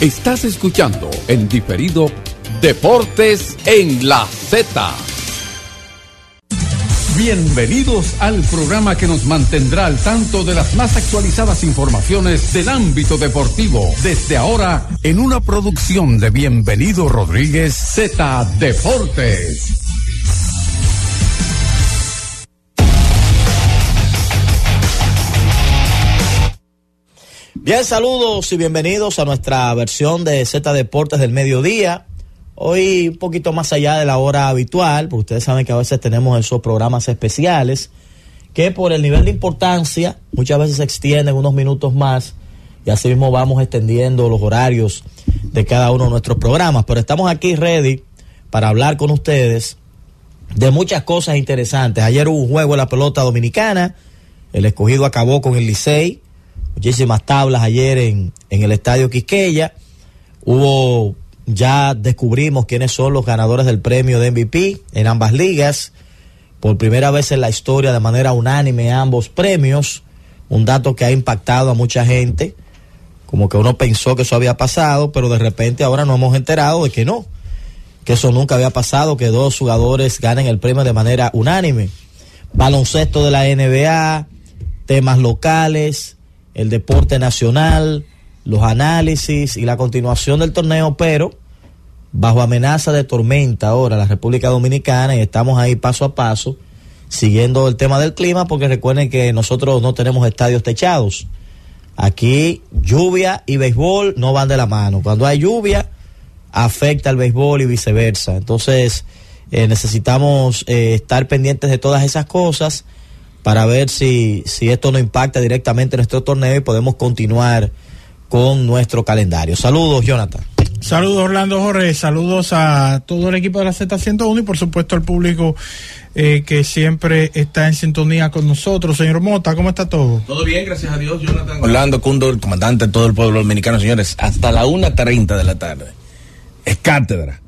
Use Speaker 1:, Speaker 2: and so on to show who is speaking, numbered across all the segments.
Speaker 1: Estás escuchando en diferido Deportes en la Z. Bienvenidos al programa que nos mantendrá al tanto de las más actualizadas informaciones del ámbito deportivo. Desde ahora, en una producción de Bienvenido Rodríguez Z Deportes.
Speaker 2: Bien, saludos y bienvenidos a nuestra versión de Z Deportes del mediodía. Hoy un poquito más allá de la hora habitual, porque ustedes saben que a veces tenemos esos programas especiales que por el nivel de importancia muchas veces se extienden unos minutos más y así mismo vamos extendiendo los horarios de cada uno de nuestros programas. Pero estamos aquí ready para hablar con ustedes de muchas cosas interesantes. Ayer hubo un juego en la pelota dominicana, el escogido acabó con el Licey muchísimas tablas ayer en, en el Estadio Quisqueya. Hubo, ya descubrimos quiénes son los ganadores del premio de MVP en ambas ligas. Por primera vez en la historia, de manera unánime, ambos premios. Un dato que ha impactado a mucha gente. Como que uno pensó que eso había pasado, pero de repente ahora nos hemos enterado de que no. Que eso nunca había pasado, que dos jugadores ganen el premio de manera unánime. Baloncesto de la NBA, temas locales, el deporte nacional, los análisis y la continuación del torneo, pero bajo amenaza de tormenta ahora la República Dominicana y estamos ahí paso a paso siguiendo el tema del clima porque recuerden que nosotros no tenemos estadios techados. Aquí lluvia y béisbol no van de la mano. Cuando hay lluvia afecta al béisbol y viceversa. Entonces eh, necesitamos eh, estar pendientes de todas esas cosas para ver si, si esto no impacta directamente en nuestro torneo y podemos continuar con nuestro calendario. Saludos, Jonathan.
Speaker 3: Saludos, Orlando Jorge. Saludos a todo el equipo de la Z101 y, por supuesto, al público eh, que siempre está en sintonía con nosotros. Señor Mota, ¿cómo está todo?
Speaker 4: Todo bien, gracias a Dios, Jonathan. Orlando Cundo, el comandante de todo el pueblo dominicano, señores, hasta la 1.30 de la tarde. Es cátedra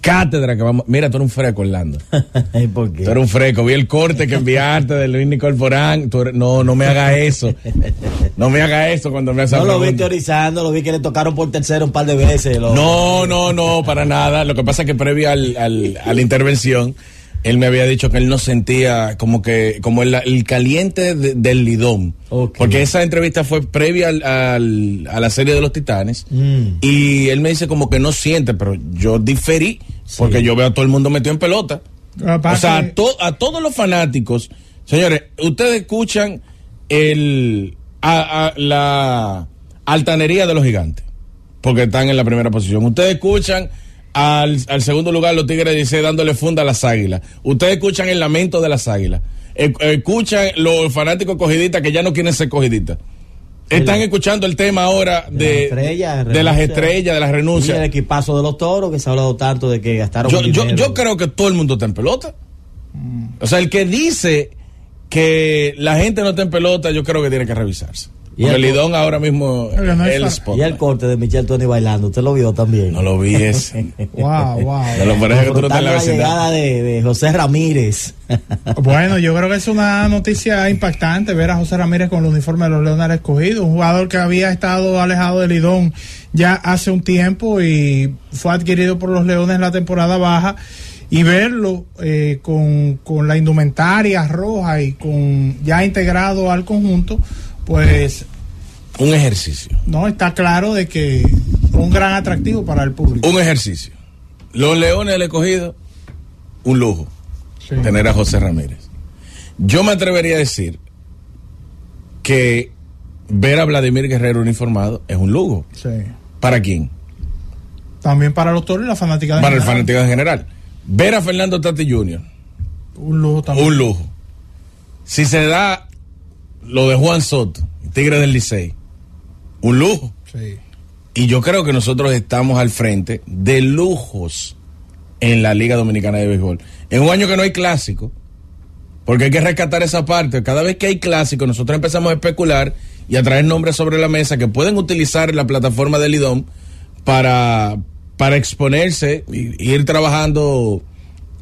Speaker 4: cátedra que vamos. Mira, tú eres un freco, Orlando.
Speaker 2: ¿Por qué?
Speaker 4: Tú eres un freco. Vi el corte que enviaste de Luis Nicole Forán. No, no me hagas eso. No me hagas eso cuando me haces
Speaker 2: No lo vi teorizando, lo vi que le tocaron por tercero un par de veces. Lo...
Speaker 4: No, no, no, para nada. Lo que pasa es que previo al, al, a la intervención él me había dicho que él no sentía como que como el, el caliente de, del lidón okay. porque esa entrevista fue previa al, al, a la serie de los titanes mm. y él me dice como que no siente pero yo diferí sí. porque yo veo a todo el mundo metido en pelota o sea a, to, a, todos los fanáticos señores ustedes escuchan el a, la altanería de los gigantes porque están en la primera posición ustedes escuchan al, al, segundo lugar los Tigres dice dándole funda a las águilas. Ustedes escuchan el lamento de las águilas. Escuchan los fanáticos cogiditas que ya no quieren ser cogiditas. Están escuchando el tema ahora de, de, las, estrellas, de las estrellas, de las renuncias.
Speaker 2: Y el equipazo de los toros que se ha hablado tanto de que gastaron.
Speaker 4: Yo, yo, yo, creo que todo el mundo está en pelota. Mm. O sea, el que dice que la gente no está en pelota, yo creo que tiene que revisarse. Y el, el Lidón ahora mismo el spot.
Speaker 2: Y el corte de Michelle Tony bailando, ¿usted lo vio también?
Speaker 4: No lo vi ese.
Speaker 3: wow, wow.
Speaker 4: De lo parece que tú no estás en la,
Speaker 2: la llegada de, de, José Ramírez.
Speaker 3: bueno, yo creo que es una noticia impactante ver a José Ramírez con el uniforme de los Leones escogidos, un jugador que había estado alejado del Lidón ya hace un tiempo y fue adquirido por los Leones en la temporada baja y verlo eh, con, con la indumentaria roja y con ya integrado al conjunto pues
Speaker 4: un ejercicio.
Speaker 3: No, está claro de que un gran atractivo para el público.
Speaker 4: Un ejercicio. Los Leones del Escogido, un lujo. Sí. Tener a José Ramírez. Yo me atrevería a decir que ver a Vladimir Guerrero uniformado es un lujo.
Speaker 3: Sí.
Speaker 4: ¿Para quién?
Speaker 3: También para los toros y la fanática
Speaker 4: Para general. el fanático en general. Ver a Fernando Tati Jr.
Speaker 3: Un lujo también.
Speaker 4: Un lujo. Si se da lo de Juan Soto, Tigre del Licey, un lujo.
Speaker 3: Sí.
Speaker 4: Y yo creo que nosotros estamos al frente de lujos en la Liga Dominicana de Béisbol. En un año que no hay clásico, porque hay que rescatar esa parte. Cada vez que hay clásico, nosotros empezamos a especular y a traer nombres sobre la mesa que pueden utilizar la plataforma del IDOM para, para exponerse y, ir trabajando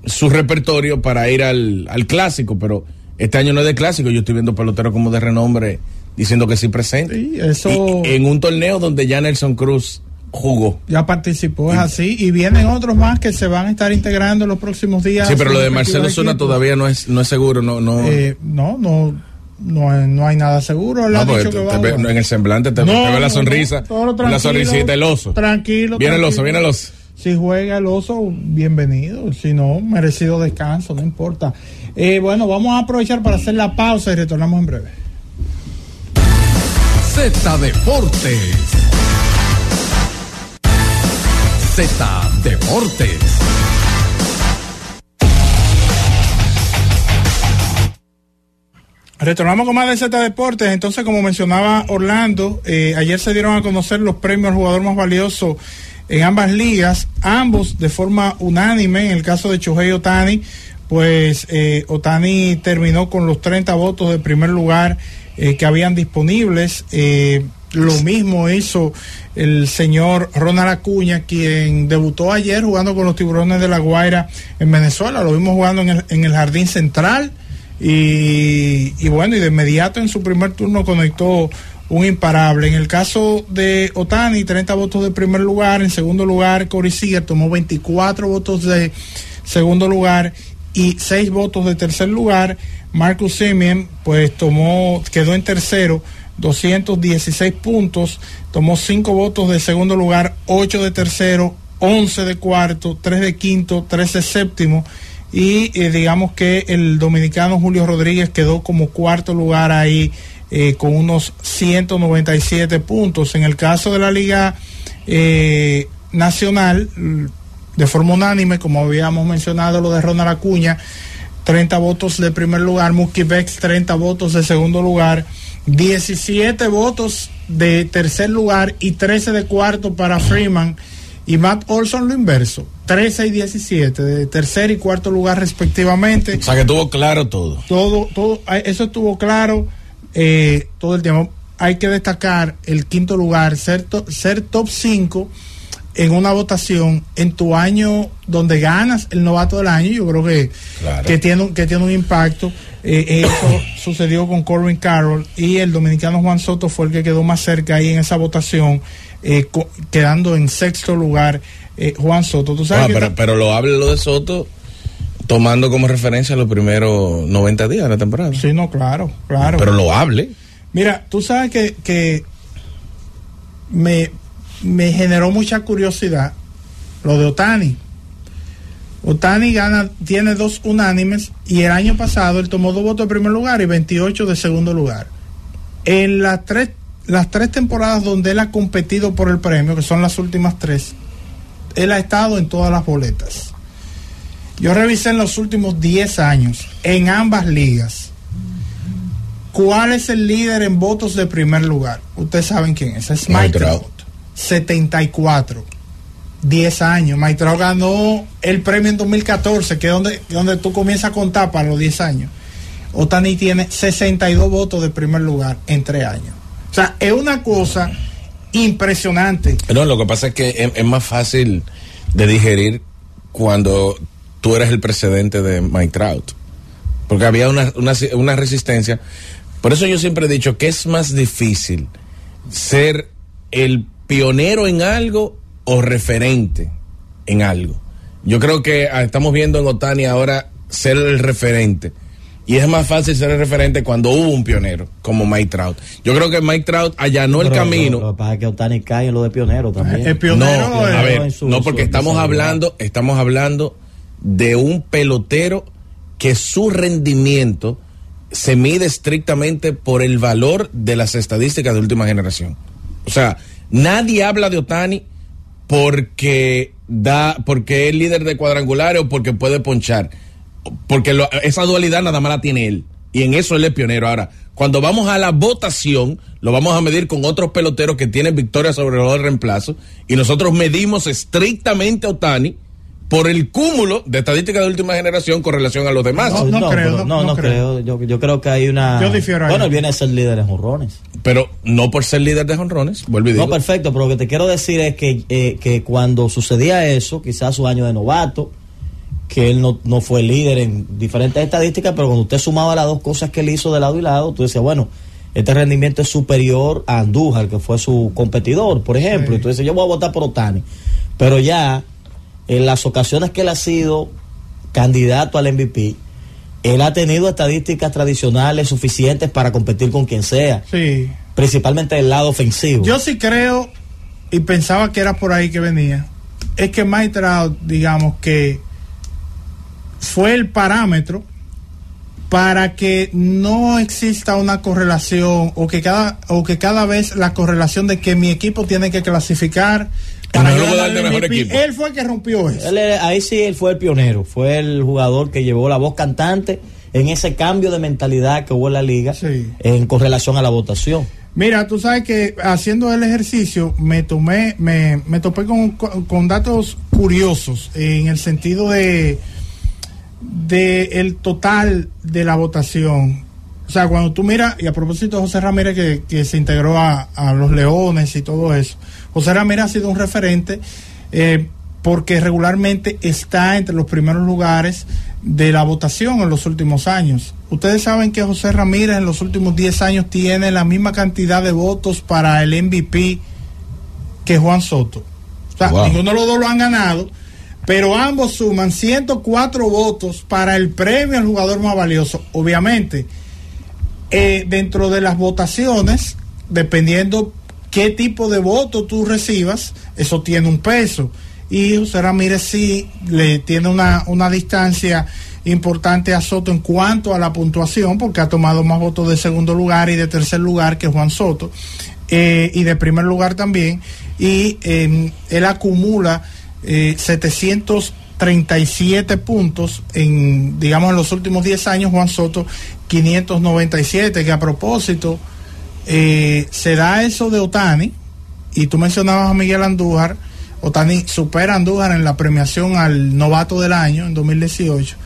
Speaker 4: su repertorio para ir al, al clásico, pero este año no es de clásico, yo estoy viendo peloteros como de renombre diciendo que sí presente.
Speaker 3: Sí, eso...
Speaker 4: Y en un torneo donde ya Nelson Cruz jugó.
Speaker 3: Ya participó, es así. Y vienen otros más que se van a estar integrando en los próximos días.
Speaker 4: Sí, pero lo de Marcelo Zuna todavía no es, no es seguro, no, no.
Speaker 3: Eh, no, no, no, hay, no hay nada seguro.
Speaker 4: No, dicho te, que te en el semblante te, ve la sonrisa, la sonrisita, el oso.
Speaker 3: Tranquilo.
Speaker 4: Viene el oso, viene el oso.
Speaker 3: Si juega el oso, bienvenido. Si no, merecido descanso, no importa. Eh, bueno, vamos a aprovechar para hacer la pausa y retornamos en breve.
Speaker 1: Z Deportes. Z Deportes.
Speaker 3: Retornamos con más de Z Deportes. Entonces, como mencionaba Orlando, eh, ayer se dieron a conocer los premios al jugador más valioso en ambas ligas, ambos de forma unánime. En el caso de Chohei Otani, pues eh, Otani terminó con los 30 votos de primer lugar eh, que habían disponibles. Eh, lo mismo hizo el señor Ronald Acuña, quien debutó ayer jugando con los tiburones de la Guaira en Venezuela. Lo vimos jugando en el, en el Jardín Central. Y, bueno, y de inmediato en su primer turno conectó un imparable. En el caso de Otani, 30 votos de primer lugar. En segundo lugar, Corey tomó 24 votos de segundo lugar y 6 votos de tercer lugar. Marcus Simeon, pues tomó, quedó en tercero, 216 puntos, tomó 5 votos de segundo lugar, 8 de tercero, 11 de cuarto, 3 de quinto, 3 de séptimo. Y eh, digamos que el dominicano Julio Rodríguez quedó como cuarto lugar ahí eh, con unos 197 puntos. En el caso de la Liga eh, Nacional, de forma unánime, como habíamos mencionado lo de Ronald Acuña, 30 votos de primer lugar, Mookie Bex 30 votos de segundo lugar, 17 votos de tercer lugar y 13 de cuarto para Freeman y Matt Olson lo inverso, 13 y 17 de tercer y cuarto lugar respectivamente.
Speaker 4: O sea que tuvo claro todo.
Speaker 3: Todo, todo, eso estuvo claro eh, todo el tiempo. Hay que destacar el quinto lugar, ser, ser top 5 en una votación en tu año donde ganas el novato del año, yo creo que, que, tiene, que tiene un impacto. Eh, eso sucedió con Corbin Carroll y el dominicano Juan Soto fue el que quedó más cerca ahí en esa votación, eh, quedando en sexto lugar eh, Juan Soto. ¿Tú sabes
Speaker 4: ah, pero, lo hable lo de Soto tomando como referencia los primeros 90 días de la temporada.
Speaker 3: Sí, no, claro, claro.
Speaker 4: Pero lo hable.
Speaker 3: Mira, tú sabes que, que me, me generó mucha curiosidad lo de Otani. Otani gana, tiene dos unánimes y el año pasado él tomó dos votos de primer lugar y 28 de segundo lugar. En las tres, las tres temporadas donde él ha competido por el premio, que son las últimas tres, él ha estado en todas las boletas. Yo revisé en los últimos 10 años, en ambas ligas, cuál es el líder en votos de primer lugar. Ustedes saben quién es, es Mike Trout. 74. 10 años. Maitrao ganó el premio en 2014, que es donde, donde tú comienzas a contar para los 10 años. Otani tiene 62 votos de primer lugar en 3 años. O sea, es una cosa impresionante.
Speaker 4: No, lo que pasa es que es, más fácil de digerir cuando tú eres el precedente de Mike Trout. Porque había una, una, una resistencia. Por eso yo siempre he dicho que es más difícil ser el pionero en algo o referente en algo. Yo creo que ah, estamos viendo en Otani ahora ser el referente. Y es más fácil ser el referente cuando hubo un pionero, como Mike Trout. Yo creo que Mike Trout allanó el camino.
Speaker 2: Lo, que pasa es que Otani cae en lo de pionero también.
Speaker 3: El pionero
Speaker 4: no, a ver, no porque estamos hablando, estamos hablando de un pelotero que su rendimiento se mide estrictamente por el valor de las estadísticas de última generación. O sea, Nadie habla de Otani porque da, porque es líder de cuadrangulares o porque puede ponchar. Porque esa dualidad nada más la tiene él. Y en eso él es pionero. Ahora, cuando vamos a la votación, lo vamos a medir con otros peloteros que tienen victoria sobre los reemplazo. Y nosotros medimos estrictamente a Otani por el cúmulo de estadísticas de última generación con relación a los demás.
Speaker 2: No, no, creo, no, no, creo. Yo, yo, creo que hay una.
Speaker 3: Yo difiero
Speaker 2: bueno, él viene a ser líder de jonrones.
Speaker 4: Pero no por ser líder de jonrones, vuelvo y digo.
Speaker 2: No, perfecto, pero lo que te quiero decir es que, eh, que cuando sucedía eso, quizás su año de novato, que él no, no fue líder en diferentes estadísticas, pero cuando usted sumaba las dos cosas que él hizo de lado y lado, tú decías, bueno, este rendimiento es superior a Andújar, que fue su competidor, por ejemplo.
Speaker 3: Sí.
Speaker 2: Entonces yo voy a votar por Otani. Pero ya, en las ocasiones que él ha sido candidato al MVP, él ha tenido estadísticas tradicionales suficientes para competir con quien sea,
Speaker 3: Sí.
Speaker 2: principalmente del lado ofensivo.
Speaker 3: Yo sí creo, y pensaba que era por ahí que venía, es que Mike Trout, digamos que fue el parámetro para que no exista una correlación o que cada o que cada vez la correlación de que mi equipo tiene que clasificar para
Speaker 4: mejor
Speaker 3: el
Speaker 4: mejor
Speaker 3: MVP.
Speaker 4: equipo.
Speaker 3: Él fue el que rompió eso.
Speaker 2: Él ahí sí él fue el pionero, fue el jugador que llevó la voz cantante en ese cambio de mentalidad que hubo en la liga
Speaker 3: Sí.
Speaker 2: en con relación a la votación.
Speaker 3: Mira, tú sabes que haciendo el ejercicio me tomé, me, me topé con, con- con datos curiosos en el sentido de, de el total de la votación. O sea, cuando tú miras, y a propósito de José Ramírez que, que se integró a, a los Leones y todo eso, José Ramírez ha sido un referente eh, porque regularmente está entre los primeros lugares de la votación en los últimos años. Ustedes saben que José Ramírez en los últimos 10 años tiene la misma cantidad de votos para el MVP que Juan Soto. O sea,
Speaker 4: Wow.
Speaker 3: ninguno de los dos lo han ganado, pero ambos suman 104 votos para el premio al jugador más valioso. Obviamente, eh, dentro de las votaciones, dependiendo qué tipo de voto tú recibas, eso tiene un peso. Y José Ramírez sí le tiene una, una distancia importante a Soto en cuanto a la puntuación, porque ha tomado más votos de segundo lugar y de tercer lugar que Juan Soto, eh, y de primer lugar también. Y eh, él acumula eh, 737 puntos en, digamos, en los últimos 10 años, Juan Soto 597, que a propósito, eh, se da eso de Otani, y tú mencionabas a Miguel Andújar, Otani supera a Andújar en la premiación al novato del año en 2018,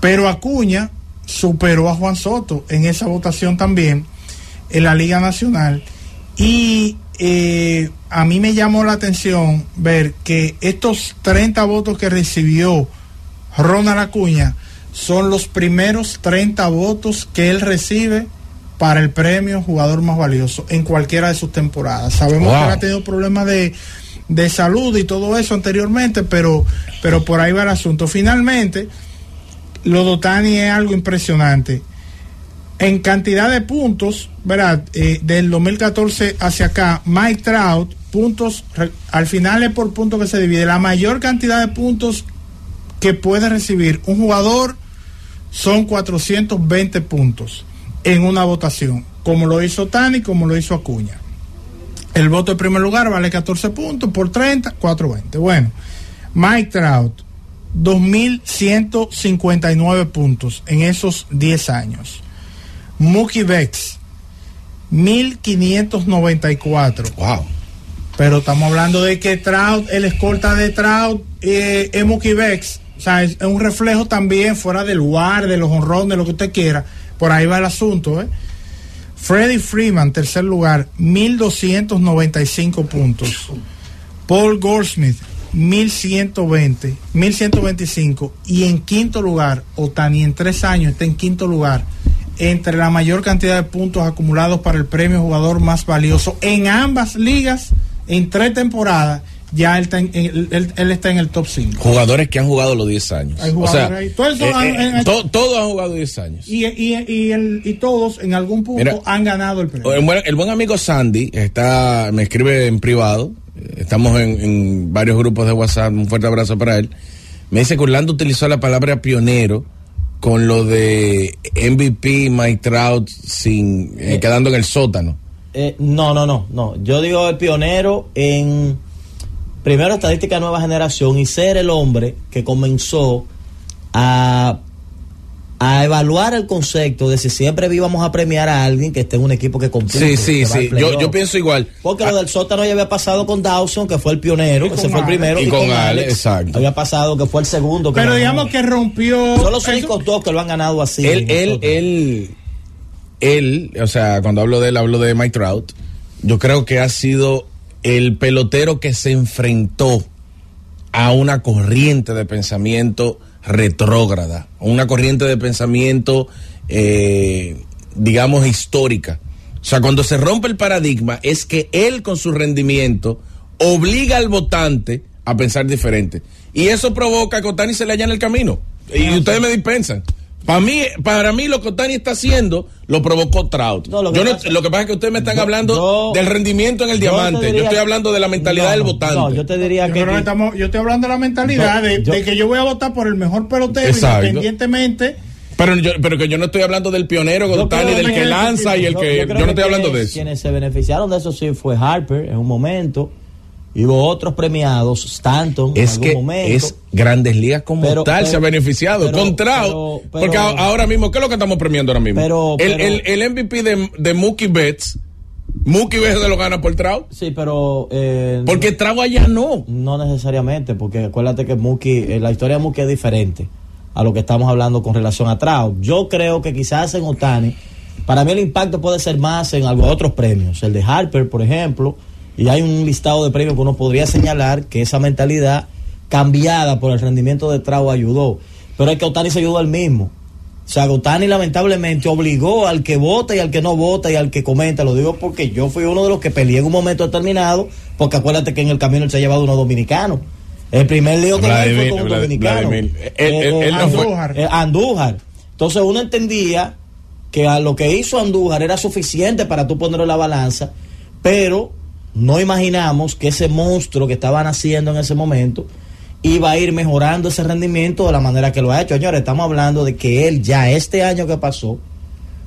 Speaker 3: pero Acuña superó a Juan Soto en esa votación también en la Liga Nacional. Y eh, a mí me llamó la atención ver que estos 30 votos que recibió Ronald Acuña son los primeros 30 votos que él recibe para el premio jugador más valioso en cualquiera de sus temporadas. Sabemos
Speaker 4: Wow.
Speaker 3: que él ha tenido problemas de, de salud y todo eso anteriormente, pero, pero por ahí va el asunto. Finalmente, lo de Otani es algo impresionante. En cantidad de puntos, ¿verdad? Eh, del 2014 hacia acá, Mike Trout, puntos, al final es por punto que se divide. La mayor cantidad de puntos que puede recibir un jugador son 420 puntos en una votación, como lo hizo Tani, como lo hizo Acuña. El voto de primer lugar vale 14 puntos por 30, 420. Bueno, Mike Trout, 2.159 puntos en esos 10 años. Mookie Betts, 1.594.
Speaker 4: Wow.
Speaker 3: Pero estamos hablando de que Trout, el escolta de Trout, eh, es Mookie Betts. O sea, es, un reflejo también fuera del lugar, de los honrones, de lo que usted quiera. Por ahí va el asunto, ¿eh? Freddie Freeman, tercer lugar, 1.295 puntos. Paul Goldsmith, 1.120, 1.125. Y en quinto lugar, Otani en tres años está en quinto lugar, entre la mayor cantidad de puntos acumulados para el premio jugador más valioso en ambas ligas en tres temporadas. Ya él está en, él, él está en el top 5.
Speaker 4: Jugadores que han jugado los 10 años.
Speaker 3: Hay
Speaker 4: o
Speaker 3: jugadores
Speaker 4: sea,
Speaker 3: ahí. Todos
Speaker 4: eh, eh,
Speaker 3: han-
Speaker 4: to- todos han jugado 10 años.
Speaker 3: Y, y, y, el- y todos en algún punto
Speaker 4: Mira,
Speaker 3: han ganado el premio.
Speaker 4: El buen, el buen amigo Sandy está, me escribe en privado. eh, Estamos en, en varios grupos de WhatsApp. Un fuerte abrazo para él. Me dice que Orlando utilizó la palabra pionero con lo de MVP Mike Trout sin eh, quedando en el sótano.
Speaker 2: Eh, no, no, no, no. Yo digo el pionero en primero estadística nueva generación y ser el hombre que comenzó a, a evaluar el concepto de si siempre íbamos a premiar a alguien que esté en un equipo que compite.
Speaker 4: Sí, sí,
Speaker 2: que
Speaker 4: sí. Yo, pienso igual.
Speaker 2: Porque
Speaker 4: Ah,
Speaker 2: lo del sótano ya había pasado con Dawson, que fue el pionero, ese
Speaker 3: con
Speaker 2: fue el primero.
Speaker 4: Y con Alex, exacto.
Speaker 2: Había pasado que fue el segundo. que
Speaker 3: Pero
Speaker 2: ganó.
Speaker 3: digamos que rompió.
Speaker 2: Son los únicos dos que lo han ganado así.
Speaker 4: él, él, él, él, o sea, cuando hablo de él, hablo de Mike Trout. Yo creo que ha sido el pelotero que se enfrentó a una corriente de pensamiento retrógrada, a una corriente de pensamiento, eh, digamos, histórica. O sea, cuando se rompe el paradigma es que él con su rendimiento obliga al votante a pensar diferente. Y eso provoca que Otani se le en el camino. Y ustedes me dispensan. Para mí, para mí lo que Otani está haciendo lo provocó Trout. lo, que pasa, es que ustedes me están hablando del rendimiento en el diamante. Yo estoy hablando de la mentalidad del votante. No,
Speaker 3: yo te diría que, yo estoy hablando de la mentalidad de, que yo voy a votar por el mejor pelotero independientemente.
Speaker 4: Pero, yo, pero que yo no estoy hablando del pionero Otani, del que lanza y el que. Yo, no estoy hablando de eso.
Speaker 2: Quienes se beneficiaron de eso sí fue Harper en un momento. Y hubo otros premiados, Stanton,
Speaker 4: es que Es Grandes Ligas como tal se ha beneficiado. con Trout. porque ahora mismo, ¿qué es lo que estamos premiando ahora mismo? el, el, el, MVP de, de Mookie Betts. Mookie Betts se lo gana por Trout.
Speaker 2: Sí, pero. Eh,
Speaker 4: porque Trout allá no.
Speaker 2: No necesariamente, porque acuérdate que Mookie, eh, la historia de Mookie es diferente a lo que estamos hablando con relación a Trout. Yo creo que quizás en Otani, para mí el impacto puede ser más en algo, otros premios. El de Harper, por ejemplo y hay un listado de premios que uno podría señalar que esa mentalidad cambiada por el rendimiento de Trau ayudó. Pero es que Otani se ayudó al mismo. O sea, Otani lamentablemente obligó al que vota y al que no vota y al que comenta. Lo digo porque yo fui uno de los que peleé en un momento determinado, porque acuérdate que en el camino él se ha llevado unos dominicanos. El primer lío que fue con un dominicano. Andújar. Andújar. Entonces uno entendía que a lo que hizo Andújar era suficiente para tú ponerlo en la balanza, pero no imaginamos que ese monstruo que estaban haciendo en ese momento iba a ir mejorando ese rendimiento de la manera que lo ha hecho. Señores, estamos hablando de que él ya este año que pasó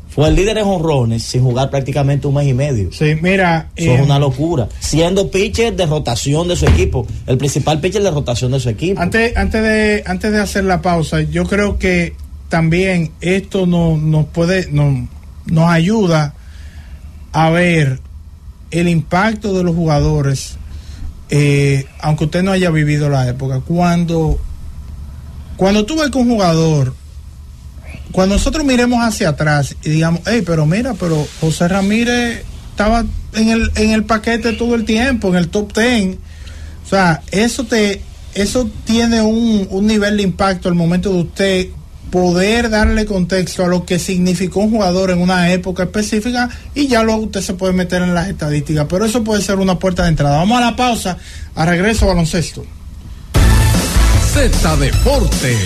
Speaker 2: fue el líder en honrones sin jugar prácticamente un mes y medio.
Speaker 3: Sí, mira.
Speaker 2: Eso es eh, una locura. Siendo pitcher de rotación de su equipo. El principal pitcher de rotación de su equipo.
Speaker 3: Antes, antes, de, antes de hacer la pausa, yo creo que también esto nos, nos puede, nos, nos ayuda a ver el impacto de los jugadores, eh, aunque usted no haya vivido la época, cuando, cuando tú ves un jugador, cuando nosotros miremos hacia atrás y digamos, hey, pero mira, pero José Ramírez estaba en el, en el paquete todo el tiempo, en el top ten. O sea, eso te, eso tiene un, un nivel de impacto al momento de usted poder darle contexto a lo que significó un jugador en una época específica y ya luego usted se puede meter en las estadísticas, pero eso puede ser una puerta de entrada. Vamos a la pausa, a regreso baloncesto.
Speaker 1: Z Deportes.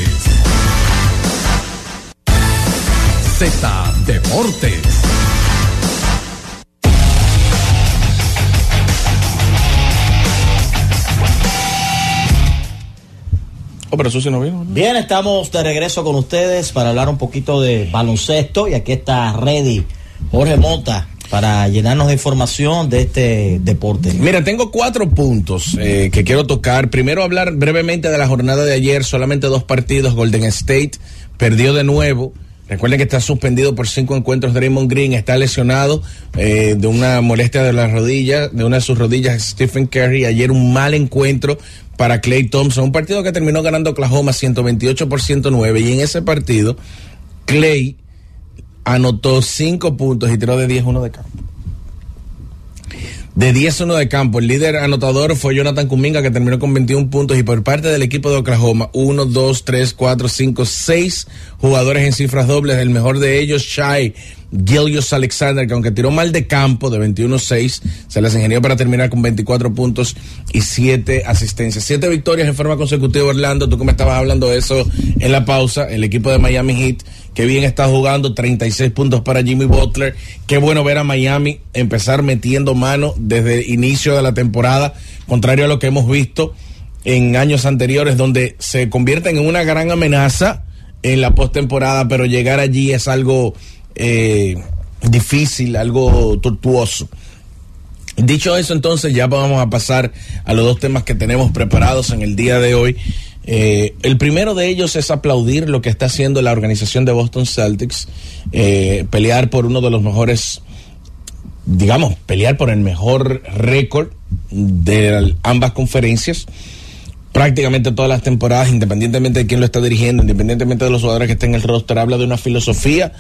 Speaker 1: Z Deportes.
Speaker 2: Oh, pero no vino. Bien, estamos de regreso con ustedes para hablar un poquito de baloncesto y aquí está ready Jorge Mota para llenarnos de información de este deporte.
Speaker 4: Mira, tengo cuatro puntos eh, que quiero tocar. Primero hablar brevemente de la jornada de ayer, solamente dos partidos. Golden State perdió de nuevo. Recuerden que está suspendido por cinco encuentros. Draymond Green está lesionado eh, de una molestia de la rodilla, de una de sus rodillas. Stephen Curry ayer un mal encuentro para Clay Thompson, un partido que terminó ganando Oklahoma 128 por 109 y en ese partido Clay anotó 5 puntos y tiró de 10-1 de campo. De 10-1 de campo, el líder anotador fue Jonathan Kuminga que terminó con 21 puntos. Y por parte del equipo de Oklahoma, 1, 2, 3, 4, 5, 6 jugadores en cifras dobles, el mejor de ellos, Shai Gilius Alexander, que aunque tiró mal de campo de 21-6, se las ingenió para terminar con 24 puntos y 7 asistencias. 7 victorias en forma consecutiva, Orlando. Tú que me estabas hablando de eso en la pausa. El equipo de Miami Heat, que bien está jugando, 36 puntos para Jimmy Butler. Qué bueno ver a Miami empezar metiendo mano desde el inicio de la temporada, contrario a lo que hemos visto en años anteriores, donde se convierten en una gran amenaza en la postemporada, pero llegar allí es algo eh, difícil, algo tortuoso. Dicho eso, entonces ya vamos a pasar a los dos temas que tenemos preparados en el día de hoy. Eh, el primero de ellos es aplaudir lo que está haciendo la organización de Boston Celtics, eh, pelear por uno de los mejores, digamos, pelear por el mejor récord de ambas conferencias prácticamente todas las temporadas, independientemente de quién lo está dirigiendo, independientemente de los jugadores que estén en el roster, habla de una filosofía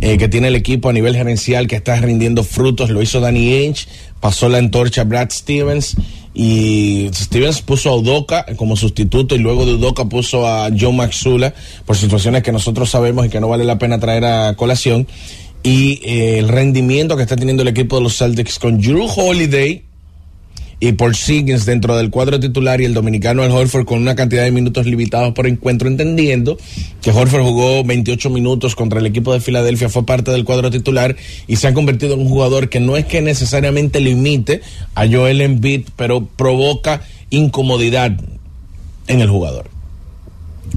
Speaker 4: eh, que tiene el equipo a nivel gerencial que está rindiendo frutos. Lo hizo Danny Ainge, pasó la antorcha a Brad Stevens y Stevens puso a Udoka como sustituto y luego de Udoka puso a Joe Maxula por situaciones que nosotros sabemos y que no vale la pena traer a colación. y eh, el rendimiento que está teniendo el equipo de los Celtics con Drew Holiday y por Siggins dentro del cuadro titular y el dominicano Al Horford con una cantidad de minutos limitados por encuentro, entendiendo que Horford jugó 28 minutos contra el equipo de Filadelfia, fue parte del cuadro titular y se ha convertido en un jugador que no es que necesariamente limite a Joel Embiid, pero provoca incomodidad en el jugador.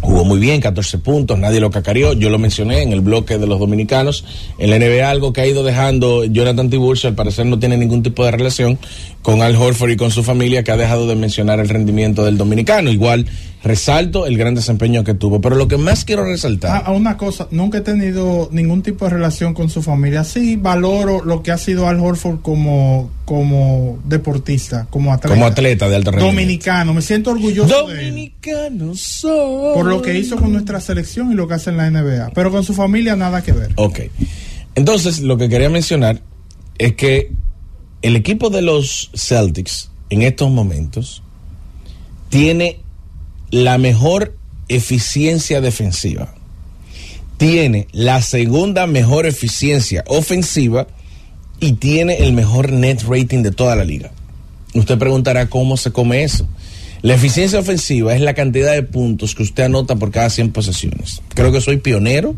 Speaker 4: Jugó muy bien, 14 puntos, nadie lo cacareó. Yo lo mencioné en el bloque de los dominicanos. En la NBA, algo que ha ido dejando Jonathan Tiburcio, al parecer no tiene ningún tipo de relación con Al Horford y con su familia, que ha dejado de mencionar el rendimiento del dominicano. Igual resalto el gran desempeño que tuvo. Pero lo que más quiero resaltar.
Speaker 3: A, una cosa, nunca he tenido ningún tipo de relación con su familia. Sí, valoro lo que ha sido Al Horford como, como deportista, como atleta.
Speaker 4: Como atleta de alto rendimiento.
Speaker 3: Dominicano, me siento orgulloso.
Speaker 4: Dominicano
Speaker 3: Por lo que hizo con nuestra selección y lo que hace en la NBA. Pero con su familia nada que ver.
Speaker 4: Ok. Entonces, lo que quería mencionar es que el equipo de los Celtics en estos momentos tiene la mejor eficiencia defensiva. Tiene la segunda mejor eficiencia ofensiva y tiene el mejor net rating de toda la liga. Usted preguntará cómo se come eso. La eficiencia ofensiva es la cantidad de puntos que usted anota por cada 100 posesiones. Creo que soy pionero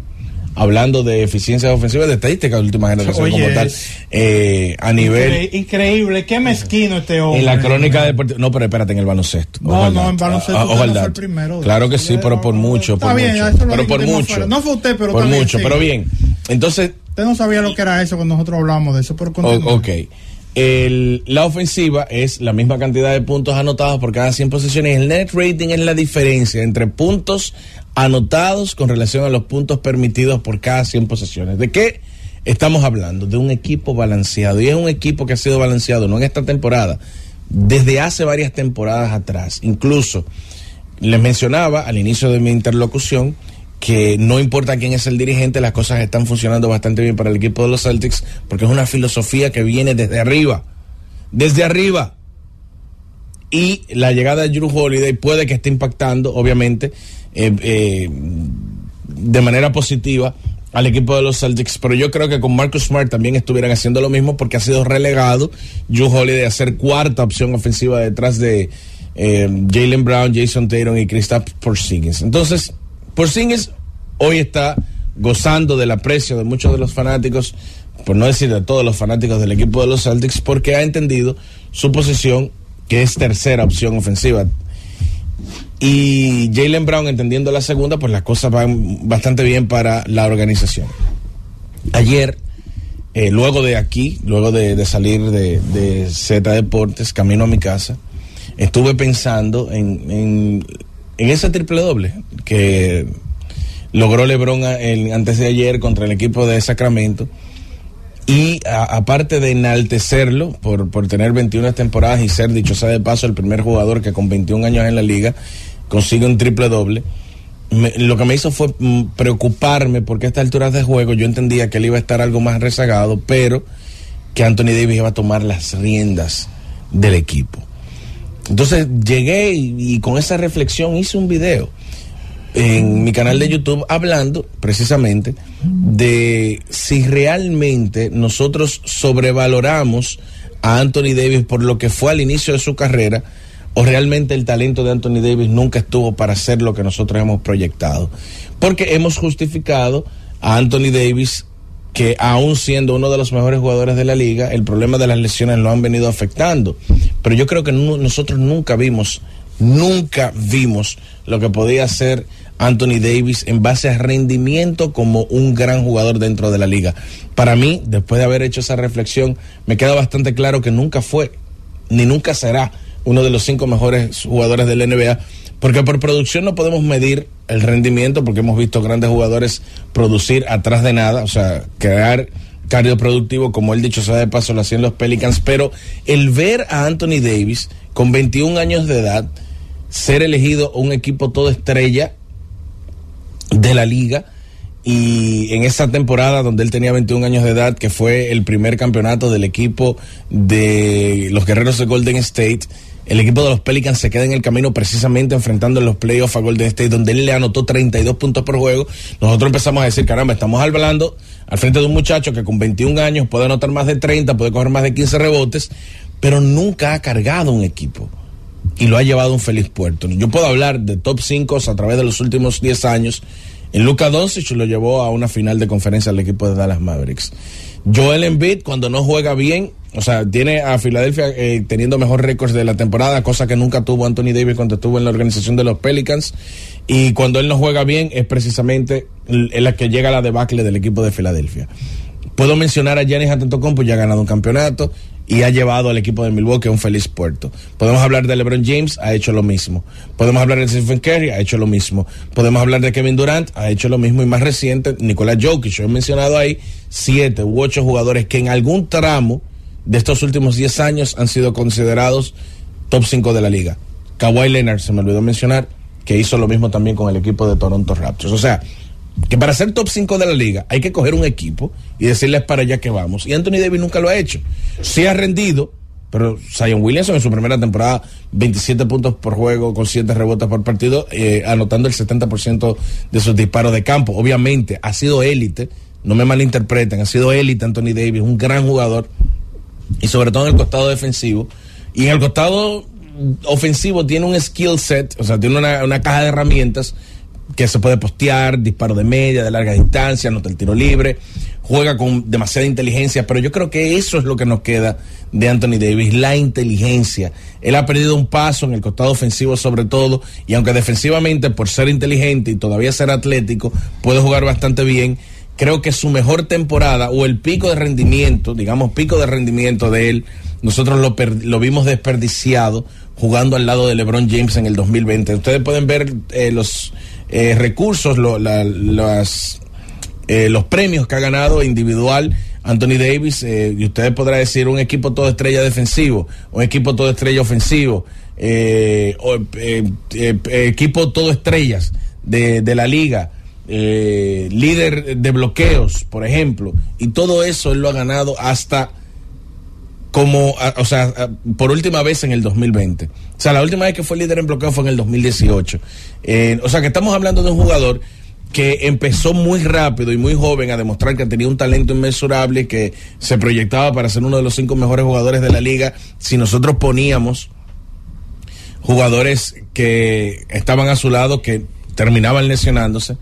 Speaker 4: hablando de eficiencia ofensiva de estadística de última generación como tal eh, a nivel
Speaker 3: increíble qué mezquino este hombre.
Speaker 4: en la crónica deportiva no pero espérate en el baloncesto.
Speaker 3: No no en baloncesto ah, fue el primero.
Speaker 4: Claro que sí pero por mucho por mucho. pero por mucho.
Speaker 3: no fue usted pero
Speaker 4: por mucho pero bien. Entonces
Speaker 3: usted no sabía lo que era eso cuando nosotros hablábamos de eso pero
Speaker 4: ok el, la ofensiva es la misma cantidad de puntos anotados por cada 100 posiciones. El net rating es la diferencia entre puntos anotados con relación a los puntos permitidos por cada 100 posesiones. ¿De qué estamos hablando? De un equipo balanceado. Y es un equipo que ha sido balanceado, no en esta temporada, desde hace varias temporadas atrás. Incluso les mencionaba al inicio de mi interlocución que no importa quién es el dirigente, las cosas están funcionando bastante bien para el equipo de los Celtics, porque es una filosofía que viene desde arriba, desde arriba. Y la llegada de Drew Holiday puede que esté impactando, obviamente, eh, eh, de manera positiva al equipo de los Celtics, pero yo creo que con Marcus Smart también estuvieran haciendo lo mismo porque ha sido relegado Drew Holiday a ser cuarta opción ofensiva detrás de eh, Jalen Brown, Jason Tatum y Kristaps Porzingis. Entonces, Porzingis hoy está gozando del aprecio de muchos de los fanáticos, por no decir de todos los fanáticos del equipo de los Celtics, porque ha entendido su posición, que es tercera opción ofensiva. Y Jalen Brown, entendiendo la segunda, pues las cosas van bastante bien para la organización. Ayer, eh, luego de aquí, luego de, salir de, de, Z Deportes, camino a mi casa, estuve pensando en, en, en ese triple doble que logró LeBron antes de ayer contra el equipo de Sacramento. Y aparte de enaltecerlo por, por tener 21 temporadas y ser, dicho sea de paso, el primer jugador que con 21 años en la liga consigue un triple doble, lo que me hizo fue mm, preocuparme porque a estas alturas de juego yo entendía que él iba a estar algo más rezagado, pero que Anthony Davis iba a tomar las riendas del equipo. Entonces llegué y con esa reflexión hice un video en mi canal de YouTube hablando precisamente de si realmente nosotros sobrevaloramos a Anthony Davis por lo que fue al inicio de su carrera o realmente el talento de Anthony Davis nunca estuvo para hacer lo que nosotros hemos proyectado. Porque hemos justificado a Anthony Davis que aún siendo uno de los mejores jugadores de la liga, el problema de las lesiones lo han venido afectando. Pero yo creo que nosotros nunca vimos, nunca vimos lo que podía ser Anthony Davis en base a rendimiento como un gran jugador dentro de la liga. Para mí, después de haber hecho esa reflexión, me queda bastante claro que nunca fue, ni nunca será uno de los cinco mejores jugadores del NBA, porque por producción no podemos medir el rendimiento, porque hemos visto grandes jugadores producir atrás de nada, o sea, crear productivo, como él dicho sea de paso, lo hacían los Pelicans, pero el ver a Anthony Davis con 21 años de edad ser elegido un equipo todo estrella de la liga. Y en esa temporada donde él tenía 21 años de edad, que fue el primer campeonato del equipo de los Guerreros de Golden State, el equipo de los Pelicans se queda en el camino precisamente enfrentando en los playoffs a Golden State, donde él le anotó 32 puntos por juego. Nosotros empezamos a decir, caramba, estamos hablando al frente de un muchacho que con 21 años puede anotar más de 30, puede coger más de 15 rebotes, pero nunca ha cargado un equipo y lo ha llevado a un feliz puerto. Yo puedo hablar de top 5 a través de los últimos 10 años. En Luka Doncic lo llevó a una final de conferencia al equipo de Dallas Mavericks. Joel Embiid, cuando no juega bien, o sea, tiene a Filadelfia eh, teniendo mejor récords de la temporada, cosa que nunca tuvo Anthony Davis cuando estuvo en la organización de los Pelicans. Y cuando él no juega bien, es precisamente en la que llega la debacle del equipo de Filadelfia. Puedo mencionar a Giannis Antetokounmpo, ya ha ganado un campeonato y ha llevado al equipo de Milwaukee a un feliz puerto. Podemos hablar de LeBron James, ha hecho lo mismo. Podemos hablar de Stephen Curry, ha hecho lo mismo. Podemos hablar de Kevin Durant, ha hecho lo mismo. Y más reciente, Nicolás Jokic. Yo he mencionado ahí siete u ocho jugadores que en algún tramo de estos últimos diez años han sido considerados top 5 de la liga. Kawhi Leonard, se me olvidó mencionar, que hizo lo mismo también con el equipo de Toronto Raptors. O sea, que para ser top 5 de la liga hay que coger un equipo y decirles para allá que vamos. Y Anthony Davis nunca lo ha hecho. Sí ha rendido, pero Zion Williamson en su primera temporada, 27 puntos por juego con 7 rebotes por partido, eh, anotando el 70% de sus disparos de campo. Obviamente ha sido élite, no me malinterpreten, ha sido élite Anthony Davis, un gran jugador, y sobre todo en el costado defensivo. Y en el costado ofensivo tiene un skill set, o sea, tiene una, una caja de herramientas que se puede postear, disparo de media, de larga distancia, anota el tiro libre, juega con demasiada inteligencia, pero yo creo que eso es lo que nos queda de Anthony Davis, la inteligencia. Él ha perdido un paso en el costado ofensivo sobre todo, y aunque defensivamente por ser inteligente y todavía ser atlético, puede jugar bastante bien, creo que su mejor temporada o el pico de rendimiento, digamos pico de rendimiento de él, nosotros lo, lo vimos desperdiciado jugando al lado de LeBron James en el 2020. Ustedes pueden ver eh, los eh, recursos, las, eh, los premios que ha ganado individual Anthony Davis, eh, y ustedes podrán decir un equipo todo estrella defensivo, un equipo todo estrella ofensivo, equipo todo estrellas de, de la liga. líder de bloqueos, por ejemplo, y todo eso él lo ha ganado hasta como, o sea, por última vez en el 2020. O sea, la última vez que fue líder en bloqueo fue en el 2018. Eh, o sea, que estamos hablando de un jugador que empezó muy rápido y muy joven a demostrar que tenía un talento inmensurable, que se proyectaba para ser uno de los cinco mejores jugadores de la liga. Si nosotros poníamos jugadores que estaban a su lado, que terminaban lesionándose,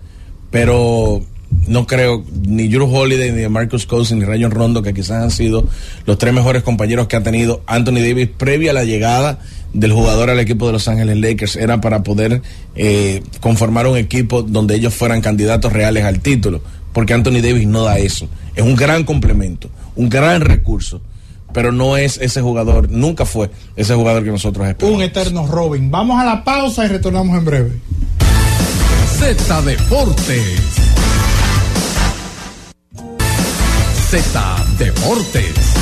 Speaker 4: pero no creo ni Drew Holiday, ni Marcus Cousins, ni Rayon Rondo, que quizás han sido los tres mejores compañeros que ha tenido Anthony Davis previa a la llegada del jugador al equipo de Los Ángeles Lakers. Era para poder eh, conformar un equipo donde ellos fueran candidatos reales al título, porque Anthony Davis no da eso. Es un gran complemento, un gran recurso. Pero no es ese jugador, nunca fue ese jugador que nosotros esperamos.
Speaker 3: Un eterno Robin. Vamos a la pausa y retornamos en breve.
Speaker 1: Z Deportes. Z Deportes.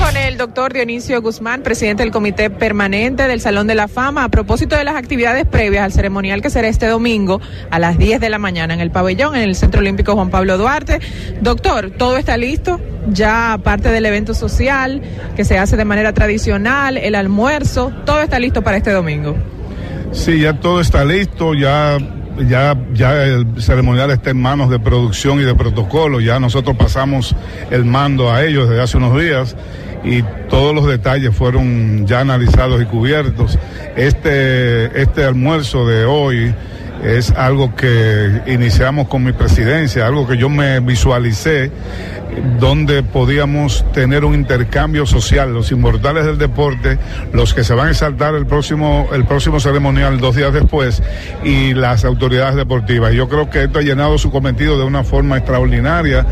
Speaker 5: Con el doctor Dionisio Guzmán, presidente del Comité Permanente del Salón de la Fama, a propósito de las actividades previas al ceremonial que será este domingo a las 10 de la mañana en el pabellón, en el Centro Olímpico Juan Pablo Duarte. Doctor, ¿todo está listo? Ya aparte del evento social que se hace de manera tradicional, el almuerzo, todo está listo para este domingo.
Speaker 6: Sí, ya todo está listo, ya ya, ya el ceremonial está en manos de producción y de protocolo, ya nosotros pasamos el mando a ellos desde hace unos días y todos los detalles fueron ya analizados y cubiertos. Este, este almuerzo de hoy es algo que iniciamos con mi presidencia, algo que yo me visualicé donde podíamos tener un intercambio social, los inmortales del deporte, los que se van a exaltar el próximo, el próximo ceremonial dos días después, y las autoridades deportivas. Yo creo que esto ha llenado su cometido de una forma extraordinaria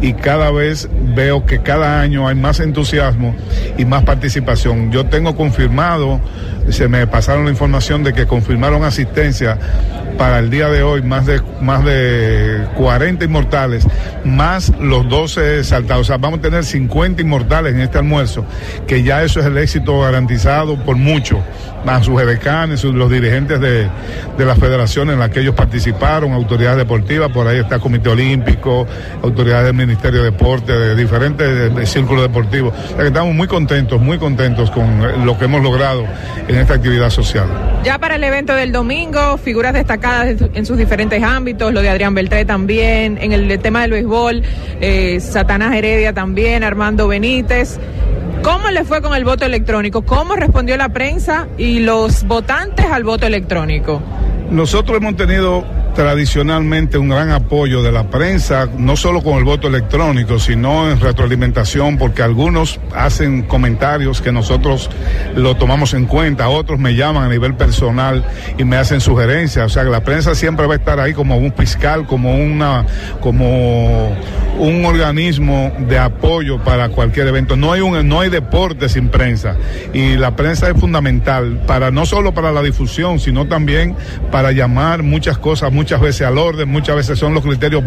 Speaker 6: y cada vez veo que cada año hay más entusiasmo y más participación. Yo tengo confirmado, se me pasaron la información de que confirmaron asistencia para el día de hoy más de más de 40 inmortales, más los 12 15 saltados. O sea, vamos a tener 50 inmortales en este almuerzo, que ya eso es el éxito garantizado por mucho. Más sus edecanes, los dirigentes de, de las federaciones en las que ellos participaron, autoridades deportivas, por ahí está Comité Olímpico, autoridades del Ministerio de Deporte, de diferentes círculos deportivos. Que estamos muy contentos, muy contentos con lo que hemos logrado en esta actividad social.
Speaker 5: Ya para el evento del domingo, figuras destacadas en sus diferentes ámbitos, lo de Adrián Beltré también, en el tema del béisbol, eh, Satanás Heredia también, Armando Benítez. ¿Cómo le fue con el voto electrónico? ¿Cómo respondió la prensa y los votantes al voto electrónico?
Speaker 6: Nosotros hemos tenido tradicionalmente un gran apoyo de la prensa, no solo con el voto electrónico, sino en retroalimentación, porque algunos hacen comentarios que nosotros lo tomamos en cuenta, otros me llaman a nivel personal y me hacen sugerencias, o sea que la prensa siempre va a estar ahí como un fiscal, como una, como un organismo de apoyo para cualquier evento. No hay un, no hay deporte sin prensa y la prensa es fundamental para no solo para la difusión, sino también para llamar muchas cosas, muchas veces al orden, muchas veces son los criterios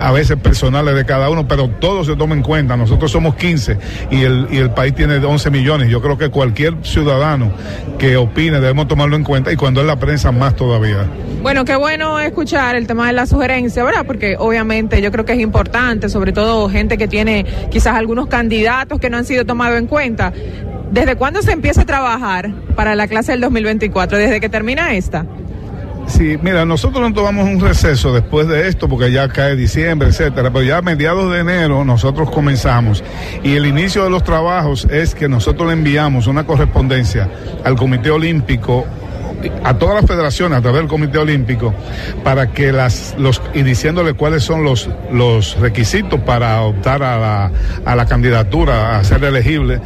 Speaker 6: a veces personales de cada uno, pero todo se toma en cuenta. Nosotros somos 15 y el, y el país tiene 11 millones. Yo creo que cualquier ciudadano que opine debemos tomarlo en cuenta y cuando es la prensa más todavía.
Speaker 5: Bueno, qué bueno escuchar el tema de la sugerencia, ¿verdad? Porque obviamente yo creo que es importante, sobre todo gente que tiene quizás algunos candidatos que no han sido tomados en cuenta. ¿Desde cuándo se empieza a trabajar para la clase del 2024? ¿Desde que termina esta?
Speaker 6: Sí, mira, nosotros no tomamos un receso después de esto porque ya cae diciembre, etcétera, pero ya a mediados de enero nosotros comenzamos y el inicio de los trabajos es que nosotros le enviamos una correspondencia al Comité Olímpico a todas las federaciones a través del Comité Olímpico para que las los y diciéndole cuáles son los los requisitos para optar a la, a la candidatura a ser elegible.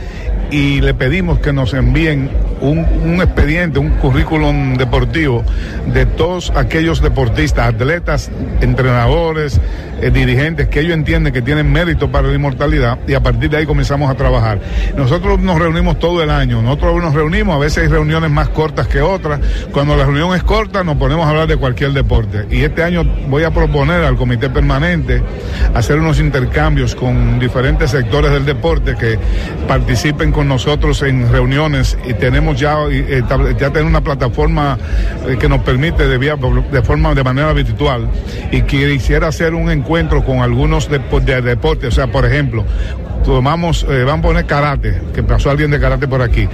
Speaker 6: Y le pedimos que nos envíen un, un, expediente, un currículum deportivo de todos aquellos deportistas, atletas, entrenadores, eh, dirigentes que ellos entienden que tienen mérito para la inmortalidad y a partir de ahí comenzamos a trabajar. Nosotros nos reunimos todo el año, nosotros nos reunimos, a veces hay reuniones más cortas que otras. Cuando la reunión es corta nos ponemos a hablar de cualquier deporte y este año voy a proponer al comité permanente hacer unos intercambios con diferentes sectores del deporte que participen con nosotros en reuniones y tenemos ya, ya tener una plataforma eh, que nos permite de forma de manera virtual y quisiera hacer un encuentro con algunos de, de deportes, o sea, por ejemplo, tomamos, eh, vamos a poner karate, que pasó alguien de karate por aquí.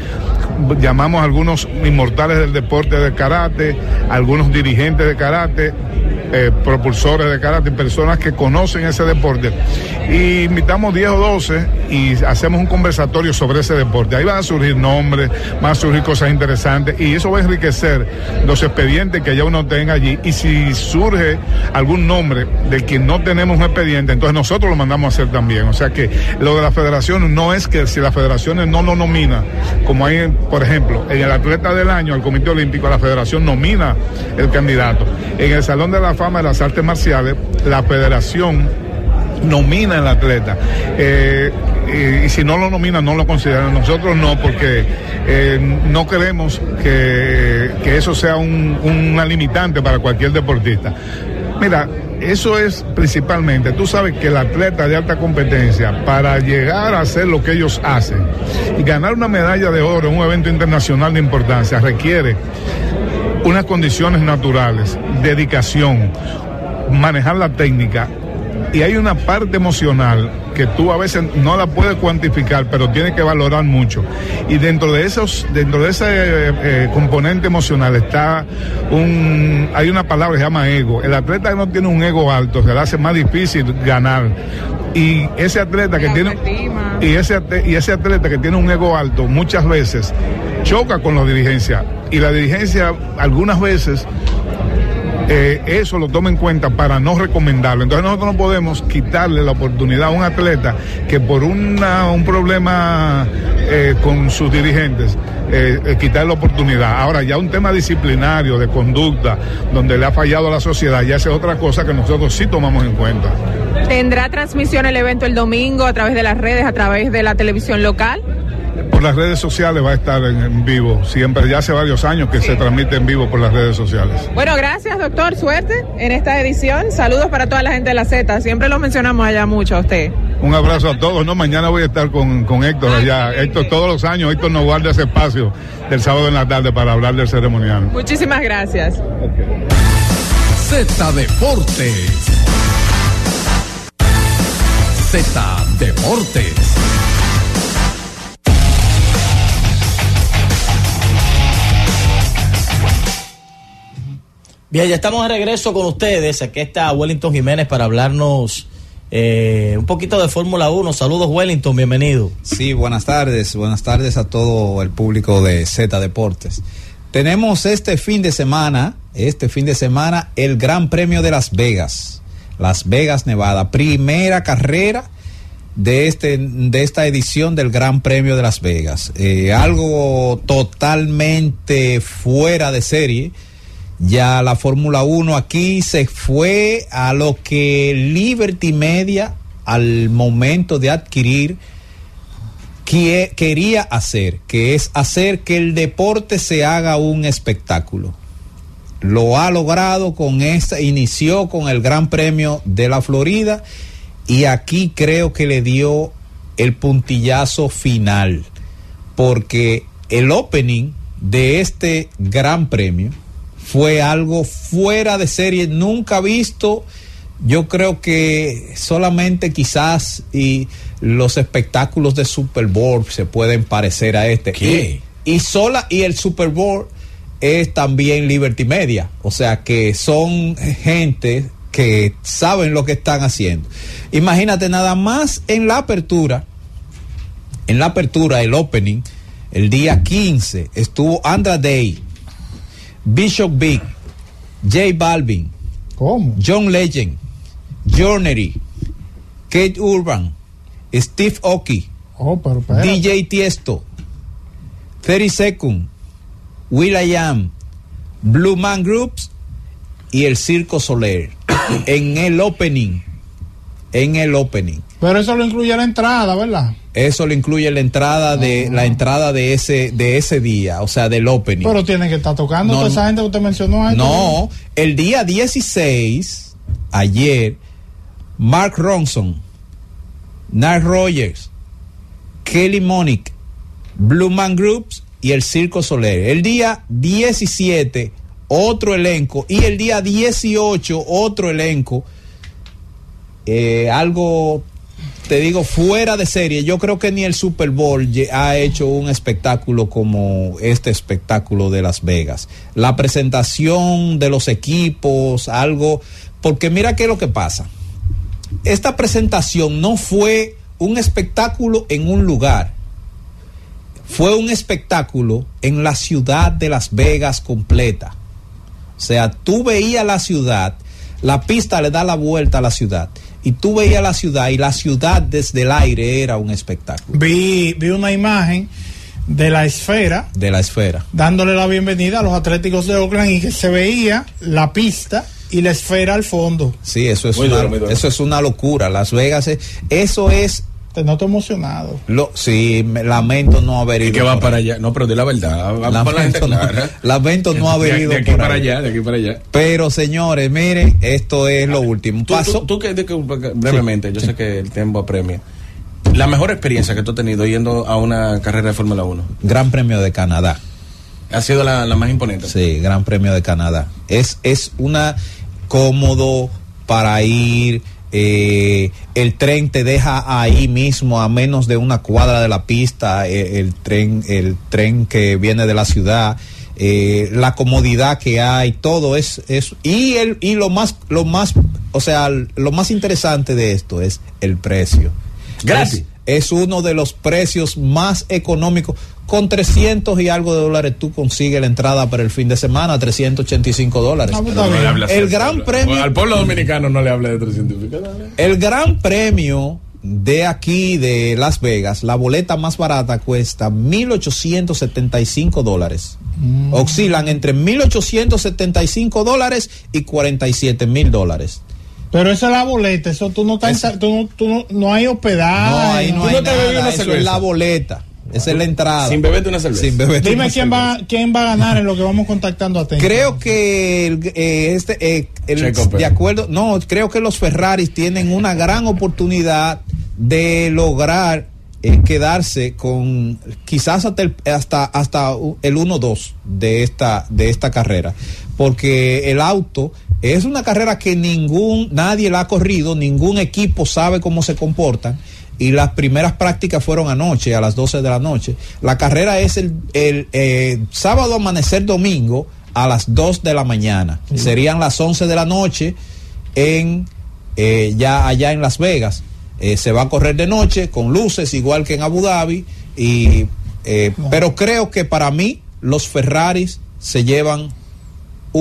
Speaker 6: Llamamos a algunos inmortales del deporte de karate, algunos dirigentes de karate, eh, propulsores de karate, personas que conocen ese deporte. Y invitamos 10 o 12 y hacemos un conversatorio sobre ese deporte. Ahí van a surgir nombres, van a surgir cosas interesantes y eso va a enriquecer los expedientes que ya uno tenga allí. Y si surge algún nombre del que no tenemos un expediente, entonces nosotros lo mandamos a hacer también. O sea que lo de la federación no es que si las federaciones no lo nomina, como hay, por ejemplo, en el atleta del año, al Comité Olímpico, la federación nomina el candidato. En el Salón de la Fama de las Artes Marciales, la federación nomina al atleta. Eh, y, si no lo nomina, no lo consideran. Nosotros no, porque eh, no queremos que, que eso sea un, una limitante para cualquier deportista. Mira, eso es principalmente, tú sabes que el atleta de alta competencia, para llegar a hacer lo que ellos hacen y ganar una medalla de oro en un evento internacional de importancia, requiere unas condiciones naturales, dedicación, manejar la técnica. Y hay una parte emocional que tú a veces no la puedes cuantificar, pero tienes que valorar mucho. Y dentro de esos, dentro de ese eh, eh, componente emocional está un, hay una palabra que se llama ego. El atleta que no tiene un ego alto se le hace más difícil ganar. Y ese atleta que tiene y ese, y ese atleta que tiene un ego alto muchas veces choca con la dirigencia y la dirigencia algunas veces eh, eso lo toma en cuenta para no recomendarlo. Entonces nosotros no podemos quitarle la oportunidad a un atleta que por una, un problema eh, con sus dirigentes, eh, eh, la oportunidad. Ahora ya un tema disciplinario, de conducta, donde le ha fallado a la sociedad, ya es otra cosa que nosotros sí tomamos en cuenta.
Speaker 5: ¿Tendrá transmisión el evento el domingo a través de las redes, a través de la televisión local?
Speaker 6: Las redes sociales va a estar en, en, vivo. Siempre, ya hace varios años que sí. se transmite en vivo por las redes sociales.
Speaker 5: Bueno, gracias, doctor. Suerte en esta edición. Saludos para toda la gente de la Z. Siempre lo mencionamos allá mucho a usted.
Speaker 6: Un abrazo a todos. No, mañana voy a estar con, con Héctor allá. Héctor, todos los años, Héctor nos guarda ese espacio del sábado en la tarde para hablar del ceremonial.
Speaker 5: Muchísimas gracias.
Speaker 1: Z Deportes. Z Deportes.
Speaker 2: Bien, ya estamos de regreso con ustedes. Aquí está Wellington Jiménez para hablarnos eh, un poquito de Fórmula 1. Saludos, Wellington, bienvenido.
Speaker 7: Sí, buenas tardes. Buenas tardes a todo el público de Z Deportes. Tenemos este fin de semana, este fin de semana, el Gran Premio de Las Vegas. Las Vegas, Nevada. Primera carrera de, este, de esta edición del Gran Premio de Las Vegas. Eh, algo totalmente fuera de serie. Ya la Fórmula 1 aquí se fue a lo que Liberty Media al momento de adquirir que- quería hacer, que es hacer que el deporte se haga un espectáculo. Lo ha logrado con esta, inició con el Gran Premio de la Florida y aquí creo que le dio el puntillazo final, porque el opening de este Gran Premio fue algo fuera de serie, nunca visto. Yo creo que solamente quizás y los espectáculos de Super Bowl se pueden parecer a este.
Speaker 4: ¿Qué?
Speaker 7: Y, y sola y el Super Bowl es también Liberty Media, o sea que son gente que saben lo que están haciendo. Imagínate nada más en la apertura, en la apertura, el opening, el día 15 estuvo Andra Day, Bishop Big, J Balvin,
Speaker 3: ¿Cómo?
Speaker 7: John Legend, Journey, Kate Urban, Steve Oki,
Speaker 3: Oh.
Speaker 7: DJ Tiesto, 30 Second, Will I Am, Blue Man Groups y el Circo Soler en el opening. En el opening.
Speaker 3: Pero eso lo incluye la entrada, ¿verdad?
Speaker 7: Eso lo incluye la entrada de la entrada de ese de ese día, o sea, del opening.
Speaker 3: Pero tiene que estar tocando
Speaker 7: No,
Speaker 3: toda esa gente que usted mencionó. ahí.
Speaker 7: No, el día 16, ayer, Mark Ronson, Nile Rogers, Kelly Monick, Blue Man Groups y el Circo Soler. El día 17, otro elenco. Y el día 18, otro elenco. Eh, algo, te digo, fuera de serie. Yo creo que ni el Super Bowl ha hecho un espectáculo como este espectáculo de Las Vegas. La presentación de los equipos, algo. Porque mira qué es lo que pasa. Esta presentación no fue un espectáculo en un lugar. Fue un espectáculo en la ciudad de Las Vegas completa. O sea, tú veías la ciudad, la pista le da la vuelta a la ciudad, y tú veías la ciudad, y la ciudad desde el aire era un espectáculo
Speaker 3: Vi, vi una imagen de la esfera
Speaker 7: de la esfera.
Speaker 3: dándole la bienvenida a los Atléticos de Oakland y que se veía la pista y la esfera al fondo.
Speaker 7: Sí, eso es,
Speaker 4: Muy
Speaker 7: una,
Speaker 4: duro, muy duro.
Speaker 7: eso es una locura. Las Vegas, es- eso es,
Speaker 3: Te noto emocionado.
Speaker 7: lo, sí, me lamento no haber
Speaker 4: ¿Y
Speaker 7: ido.
Speaker 4: que va
Speaker 7: por
Speaker 4: para allá? No, pero de la verdad. Vamos para la gente
Speaker 7: Lamento no, lamento no haber ido
Speaker 4: de aquí
Speaker 7: por
Speaker 4: para
Speaker 7: ahí.
Speaker 4: allá, de aquí para allá.
Speaker 7: Pero señores, miren, esto es lo último.
Speaker 4: Tú,
Speaker 7: Pasó,
Speaker 4: tú, tú que, de que- brevemente, yo sé que el tiempo apremia. La mejor experiencia que tú has tenido yendo a una carrera de Fórmula 1
Speaker 7: Gran Premio de Canadá.
Speaker 4: ha sido la, la más imponente.
Speaker 7: Sí, Gran Premio de Canadá. Es, es una cómodo para ir. Eh, el tren te deja ahí mismo a menos de una cuadra de la pista. eh, el tren, el tren que viene de la ciudad. eh, la comodidad que hay, todo es, es y el y lo más lo más, o sea, lo más interesante de esto es el precio.
Speaker 4: Gratis.
Speaker 7: Es, es uno de los precios más económicos. Con 300 y algo de dólares tú consigues la entrada para el fin de semana, 385 dólares.
Speaker 4: No así
Speaker 7: El
Speaker 4: al
Speaker 7: gran
Speaker 4: pueblo.
Speaker 7: premio-
Speaker 4: Al pueblo dominicano no le hable de 300 y pico dólares.
Speaker 7: El gran premio de aquí de Las Vegas, la boleta más barata cuesta 1.875 dólares. Oscilan entre 1.875 dólares y 47 mil dólares.
Speaker 3: Pero esa es la boleta, eso tú no estás, tú no, tú no, no hay hospedaje.
Speaker 7: no, ahí no
Speaker 4: tú
Speaker 7: hay
Speaker 4: no te
Speaker 7: nada,
Speaker 4: una
Speaker 7: eso es la boleta. Esa es la entrada.
Speaker 4: Sin beberte una cerveza.
Speaker 7: Sin beberte
Speaker 3: Dime
Speaker 7: una
Speaker 3: quién
Speaker 7: cerveza.
Speaker 3: va, quién va a ganar en lo que vamos contactando a Tenco.
Speaker 7: Creo que el, eh, este, eh, el- de acuerdo, no, creo que los Ferraris tienen una gran oportunidad de lograr eh, quedarse con quizás hasta el, hasta, hasta el 1-2 de esta, de esta carrera, porque el auto es una carrera que ningún, nadie la ha corrido, ningún equipo sabe cómo se comportan y las primeras prácticas fueron anoche, a las 12 de la noche. La carrera es el, el eh, sábado amanecer domingo a las 2 de la mañana. Serían las 11 de la noche en eh, ya allá en Las Vegas. Eh, se va a correr de noche con luces igual que en Abu Dhabi y pero creo que para mí los Ferraris se llevan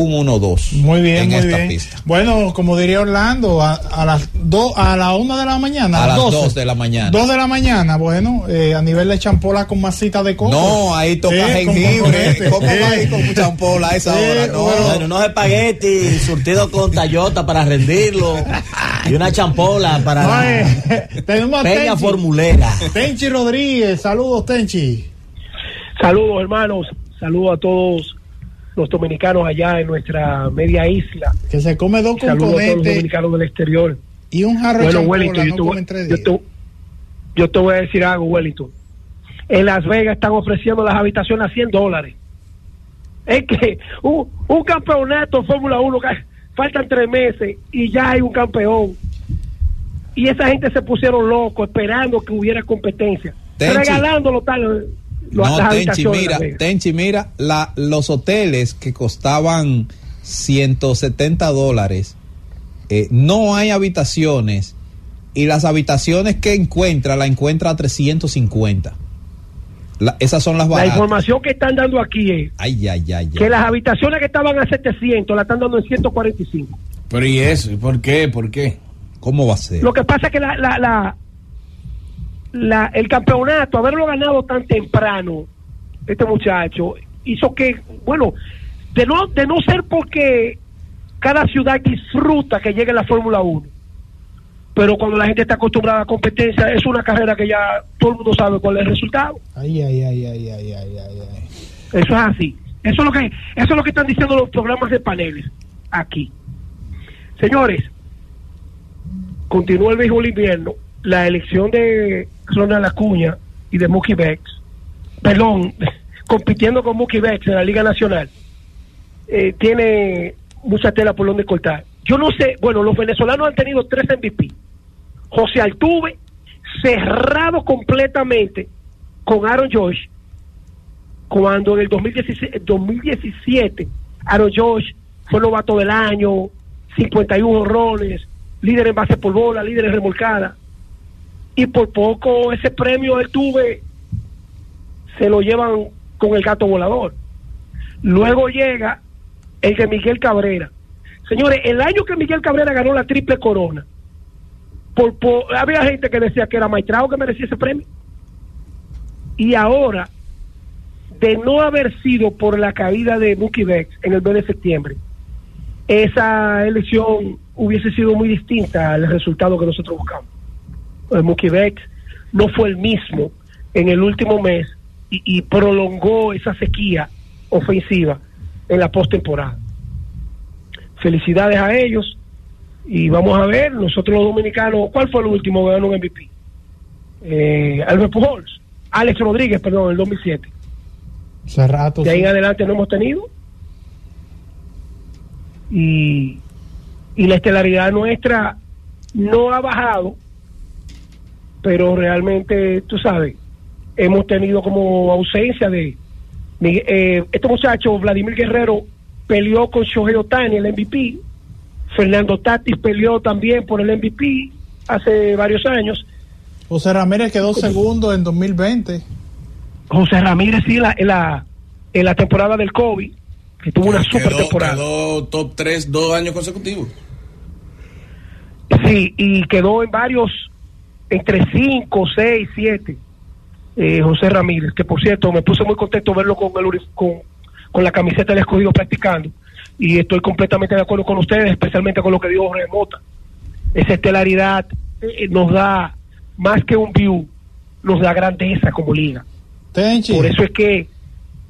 Speaker 7: un 1-2
Speaker 3: muy bien,
Speaker 7: en
Speaker 3: muy
Speaker 7: esta
Speaker 3: bien.
Speaker 7: pista.
Speaker 3: Bueno, como diría Orlando, a, a las dos, a la una de la mañana,
Speaker 7: A las
Speaker 3: 12.
Speaker 7: 2 de la mañana.
Speaker 3: 2 de la mañana, bueno, eh, a nivel de champola con masita de coco.
Speaker 7: No, ahí toca
Speaker 3: Sí, con
Speaker 7: jengibre. ¿Cómo
Speaker 3: Sí.
Speaker 7: va ahí con mucha ampola a esa
Speaker 3: Sí,
Speaker 7: hora? No.
Speaker 3: bueno.
Speaker 2: Bueno, unos espaguetis surtidos con tallota para rendirlo y una champola para la
Speaker 3: Oye, tenemos a
Speaker 2: peña
Speaker 3: Tenchi.
Speaker 2: formulera.
Speaker 3: Tenchi Rodríguez, saludos Tenchi.
Speaker 8: Saludos hermanos, saludos a todos los dominicanos allá en nuestra media isla.
Speaker 3: Que se come dos
Speaker 8: Saludos a todos los
Speaker 3: componentes
Speaker 8: dominicanos del exterior.
Speaker 3: y un jarro
Speaker 8: Bueno, Wellington, yo,
Speaker 3: no
Speaker 8: te, yo, te, yo te voy a decir algo, Wellington. En Las Vegas están ofreciendo las habitaciones a 100 dólares. Es que un, un campeonato Fórmula 1, que faltan tres meses y ya hay un campeón. Y esa gente se pusieron locos esperando que hubiera competencia.
Speaker 7: Tenchi.
Speaker 8: Regalándolo tal.
Speaker 7: No,
Speaker 8: las
Speaker 7: Tenchi, mira. Tenchi, mira, la, los hoteles que costaban 170 dólares, eh, no hay habitaciones y las habitaciones que encuentra, la encuentra a 350. La- esas son las
Speaker 8: La
Speaker 7: baratas.
Speaker 8: información que están dando aquí es
Speaker 7: Ay, ay, ay,
Speaker 8: que
Speaker 7: ay.
Speaker 8: las habitaciones que estaban a 700 la están dando en 145.
Speaker 4: Pero ¿y eso? ¿Y ¿Por qué? ¿Por qué?
Speaker 7: ¿Cómo va a ser?
Speaker 8: Lo que pasa es que la, la, la, la- el campeonato, haberlo ganado tan temprano, este muchacho, hizo que, bueno, de no, de no ser porque cada ciudad disfruta que llegue la Fórmula 1, pero cuando la gente está acostumbrada a competencia, es una carrera que ya todo el mundo sabe cuál es el resultado.
Speaker 3: Ay, ay, ay, ay, ay, ay, ay, ay.
Speaker 8: Eso es así. Eso es lo que, eso es lo que están diciendo los programas de paneles aquí. Señores, continúa el béisbol invierno. La elección de Ronald Acuña y de Mookie Betts, perdón, compitiendo con Mookie Betts en la Liga Nacional, eh, tiene mucha tela por donde cortar. Yo no sé, bueno, los venezolanos han tenido tres MVP. José Altuve, cerrado completamente con Aaron Josh, cuando en el 2017, 2017 Aaron Josh fue novato del año, 51 honrones, líder en base por bola, líder en remolcada. Y por poco ese premio él tuve se lo llevan con el gato volador. Luego llega el de Miguel Cabrera. Señores, el año que Miguel Cabrera ganó la triple corona, por, había gente que decía que era Maitrao que merecía ese premio. Y ahora, de no haber sido por la caída de Mookie Betts en el mes de septiembre, esa elección hubiese sido muy distinta al resultado que nosotros buscamos. Mookie no fue el mismo en el último mes y, y prolongó esa sequía ofensiva en la postemporada. Felicidades a ellos y vamos a ver, nosotros los dominicanos, ¿cuál fue el último que ganó un MVP? Eh, Albert Pujols, Alex Rodríguez, perdón, en el 2007.
Speaker 3: Hace rato.
Speaker 8: De ahí
Speaker 3: sí.
Speaker 8: en adelante no hemos tenido. Y, y la estelaridad nuestra no ha bajado, pero realmente, tú sabes, hemos tenido como ausencia de... Eh, este muchacho, Vladimir Guerrero, peleó con Shohei Otani, el MVP. Fernando Tatis peleó también por el MVP hace varios años.
Speaker 3: José Ramírez quedó segundo en 2020.
Speaker 8: José Ramírez sí en la, en la, en la temporada del COVID, que tuvo una super temporada.
Speaker 4: quedó top 3 dos años consecutivos.
Speaker 8: Sí, y quedó en varios, entre 5, 6, 7. José Ramírez, que por cierto me puse muy contento verlo con, el, con, con la camiseta del escogido practicando. Y estoy completamente de acuerdo con ustedes, especialmente con lo que dijo Jorge Mota. Esa estelaridad eh, nos da más que un view, nos da grandeza como liga.
Speaker 3: Tenchi.
Speaker 8: Por eso es que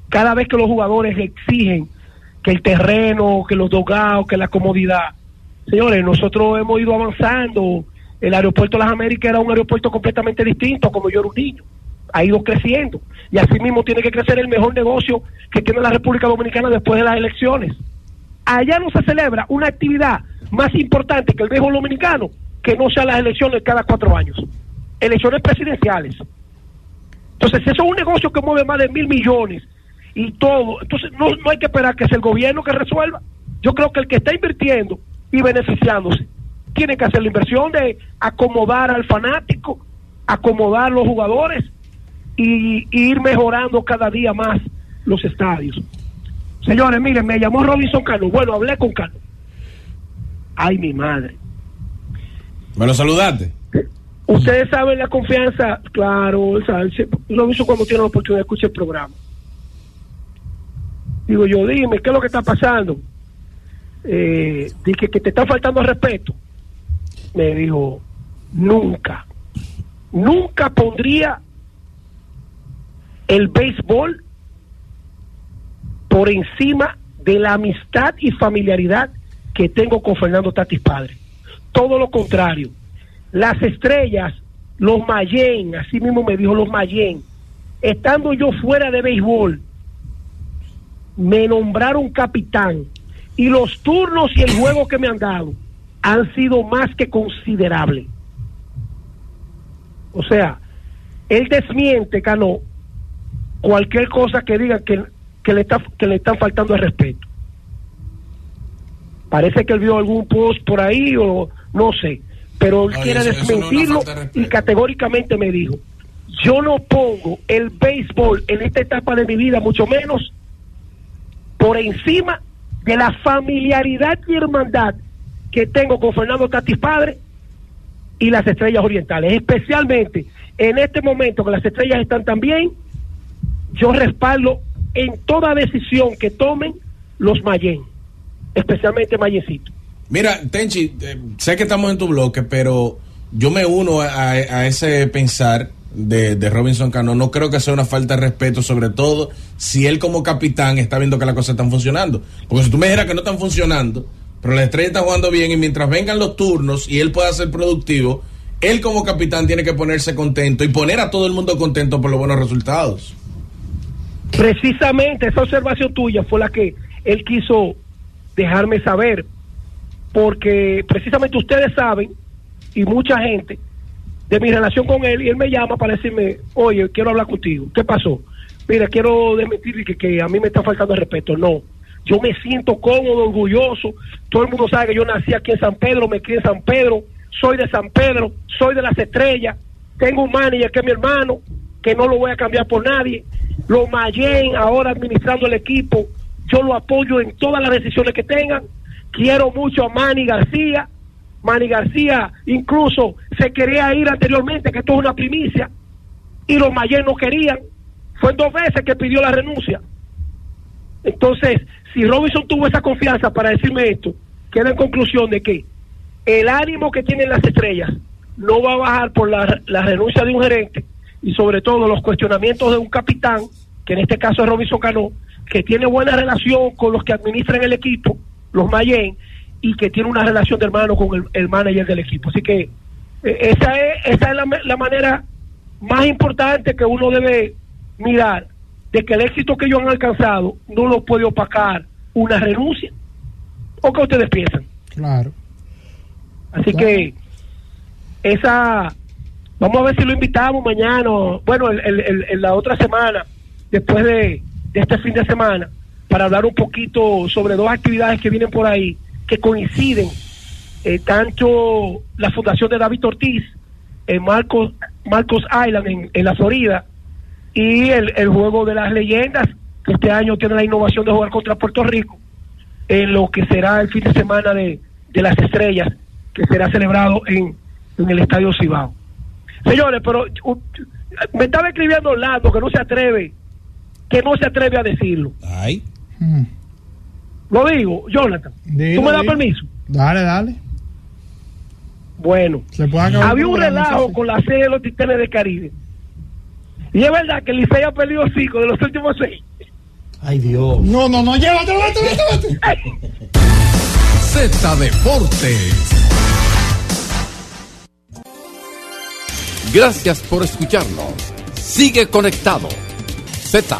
Speaker 8: cada vez que los jugadores exigen que el terreno, que los dogados, que la comodidad, señores, nosotros hemos ido avanzando El aeropuerto de las Américas era un aeropuerto completamente distinto, como yo era un niño. Ha ido creciendo. Y así mismo tiene que crecer el mejor negocio que tiene la República Dominicana después de las elecciones. Allá no se celebra una actividad más importante que el béisbol dominicano que no sean las elecciones cada cuatro años. Elecciones presidenciales. Entonces, eso es un negocio que mueve más de mil millones y todo. Entonces, no, no hay que esperar que sea el gobierno que resuelva. Yo creo que el que está invirtiendo y beneficiándose tiene que hacer la inversión de acomodar al fanático, acomodar los jugadores y, y ir mejorando cada día más los estadios. Señores, miren, me llamó Robinson Cano. Bueno, hablé con Cano. Ay, mi madre.
Speaker 4: ¿Me lo saludaste?
Speaker 8: Ustedes saben la confianza, claro, ¿sabes? lo hizo cuando tiene la oportunidad de escuchar el programa. Digo yo, dime, ¿qué es lo que está pasando? Eh, dije que te está faltando respeto. Me dijo, nunca, nunca pondría el béisbol por encima de la amistad y familiaridad que tengo con Fernando Tatis Padre. Todo lo contrario. Las estrellas, los Mayen, así mismo me dijo los Mayen, estando yo fuera de béisbol, me nombraron capitán y los turnos y el juego que me han dado han sido más que considerables. O sea, él desmiente, Cano, cualquier cosa que diga que, que, le, está, que le están faltando el respeto. Parece que él vio algún post por ahí o no sé, pero él
Speaker 4: No,
Speaker 8: quiere
Speaker 4: eso- eso no es una
Speaker 8: desmentirlo
Speaker 4: de
Speaker 8: y categóricamente me dijo, yo no pongo el béisbol en esta etapa de mi vida, mucho menos por encima de la familiaridad y hermandad que tengo con Fernando Tatis Padre y las estrellas orientales, especialmente en este momento que las estrellas están tan bien, yo respaldo en toda decisión que tomen los Mayen, especialmente Mayencito.
Speaker 4: Mira, Tenchi, eh, sé que estamos en tu bloque, pero yo me uno a, a- ese pensar de, de Robinson Cano. No creo que sea una falta de respeto, sobre todo si él como capitán está viendo que las cosas están funcionando. Porque si tú me dijeras que no están funcionando, pero la estrella está jugando bien y mientras vengan los turnos y él pueda ser productivo, él como capitán tiene que ponerse contento y poner a todo el mundo contento por los buenos resultados.
Speaker 8: Precisamente esa observación tuya fue la que él quiso dejarme saber, porque precisamente ustedes saben, y mucha gente, de mi relación con él, y él me llama para decirme, oye, quiero hablar contigo, ¿qué pasó? Mira, quiero desmentir que, que a mí me está faltando el respeto, no. Yo me siento cómodo, orgulloso, todo el mundo sabe que yo nací aquí en San Pedro, me crié en San Pedro, soy de San Pedro, soy de las estrellas, tengo un manager que es mi hermano, que no lo voy a cambiar por nadie. Los Mayen ahora administrando el equipo, yo lo apoyo en todas las decisiones que tengan. Quiero mucho a Manny García. Manny García incluso se quería ir anteriormente, que esto es una primicia, y los Mayen no querían. Fue dos veces que pidió la renuncia. Entonces, si Robinson tuvo esa confianza para decirme esto, queda en conclusión de que el ánimo que tienen las estrellas no va a bajar por la, la renuncia de un gerente y sobre todo los cuestionamientos de un capitán, que en este caso es Robinson Cano, que tiene buena relación con los que administran el equipo, los Mayen, y que tiene una relación de hermano con el, manager del equipo. Así que eh, esa es, esa es la, la manera más importante que uno debe mirar de que el éxito que ellos han alcanzado no lo puede opacar una renuncia. ¿O qué ustedes piensan?
Speaker 3: Claro.
Speaker 8: Así
Speaker 3: Claro.
Speaker 8: que esa, vamos a ver si lo invitamos mañana, o, bueno, el, el- el- el- la otra semana, después de, de este fin de semana, para hablar un poquito sobre dos actividades que vienen por ahí, que coinciden, eh, tanto la fundación de David Ortiz en Marcos, Marcos Island, en, en la Florida, y el, el juego de las leyendas, que este año tiene la innovación de jugar contra Puerto Rico, en lo que será el fin de semana de, de las estrellas, que será celebrado en, en el Estadio Cibao. Señores, pero uh, me estaba escribiendo Orlando que no se atreve, que no se atreve a decirlo.
Speaker 7: Ay.
Speaker 3: Mm.
Speaker 8: Lo digo, Jonathan.
Speaker 3: Dilo,
Speaker 8: ¿Tú me das
Speaker 3: dilo.
Speaker 8: permiso?
Speaker 3: Dale, dale.
Speaker 8: Bueno,
Speaker 3: Se puede acabar
Speaker 8: había un relajo con la serie de los Titanes del Caribe. Y es verdad que el Licey ha perdido cinco de los últimos seis.
Speaker 2: Ay, Dios.
Speaker 3: No, no, no, llévatelo, llévatelo, llévatelo.
Speaker 1: Z Deportes. Gracias por escucharnos. Sigue conectado. Z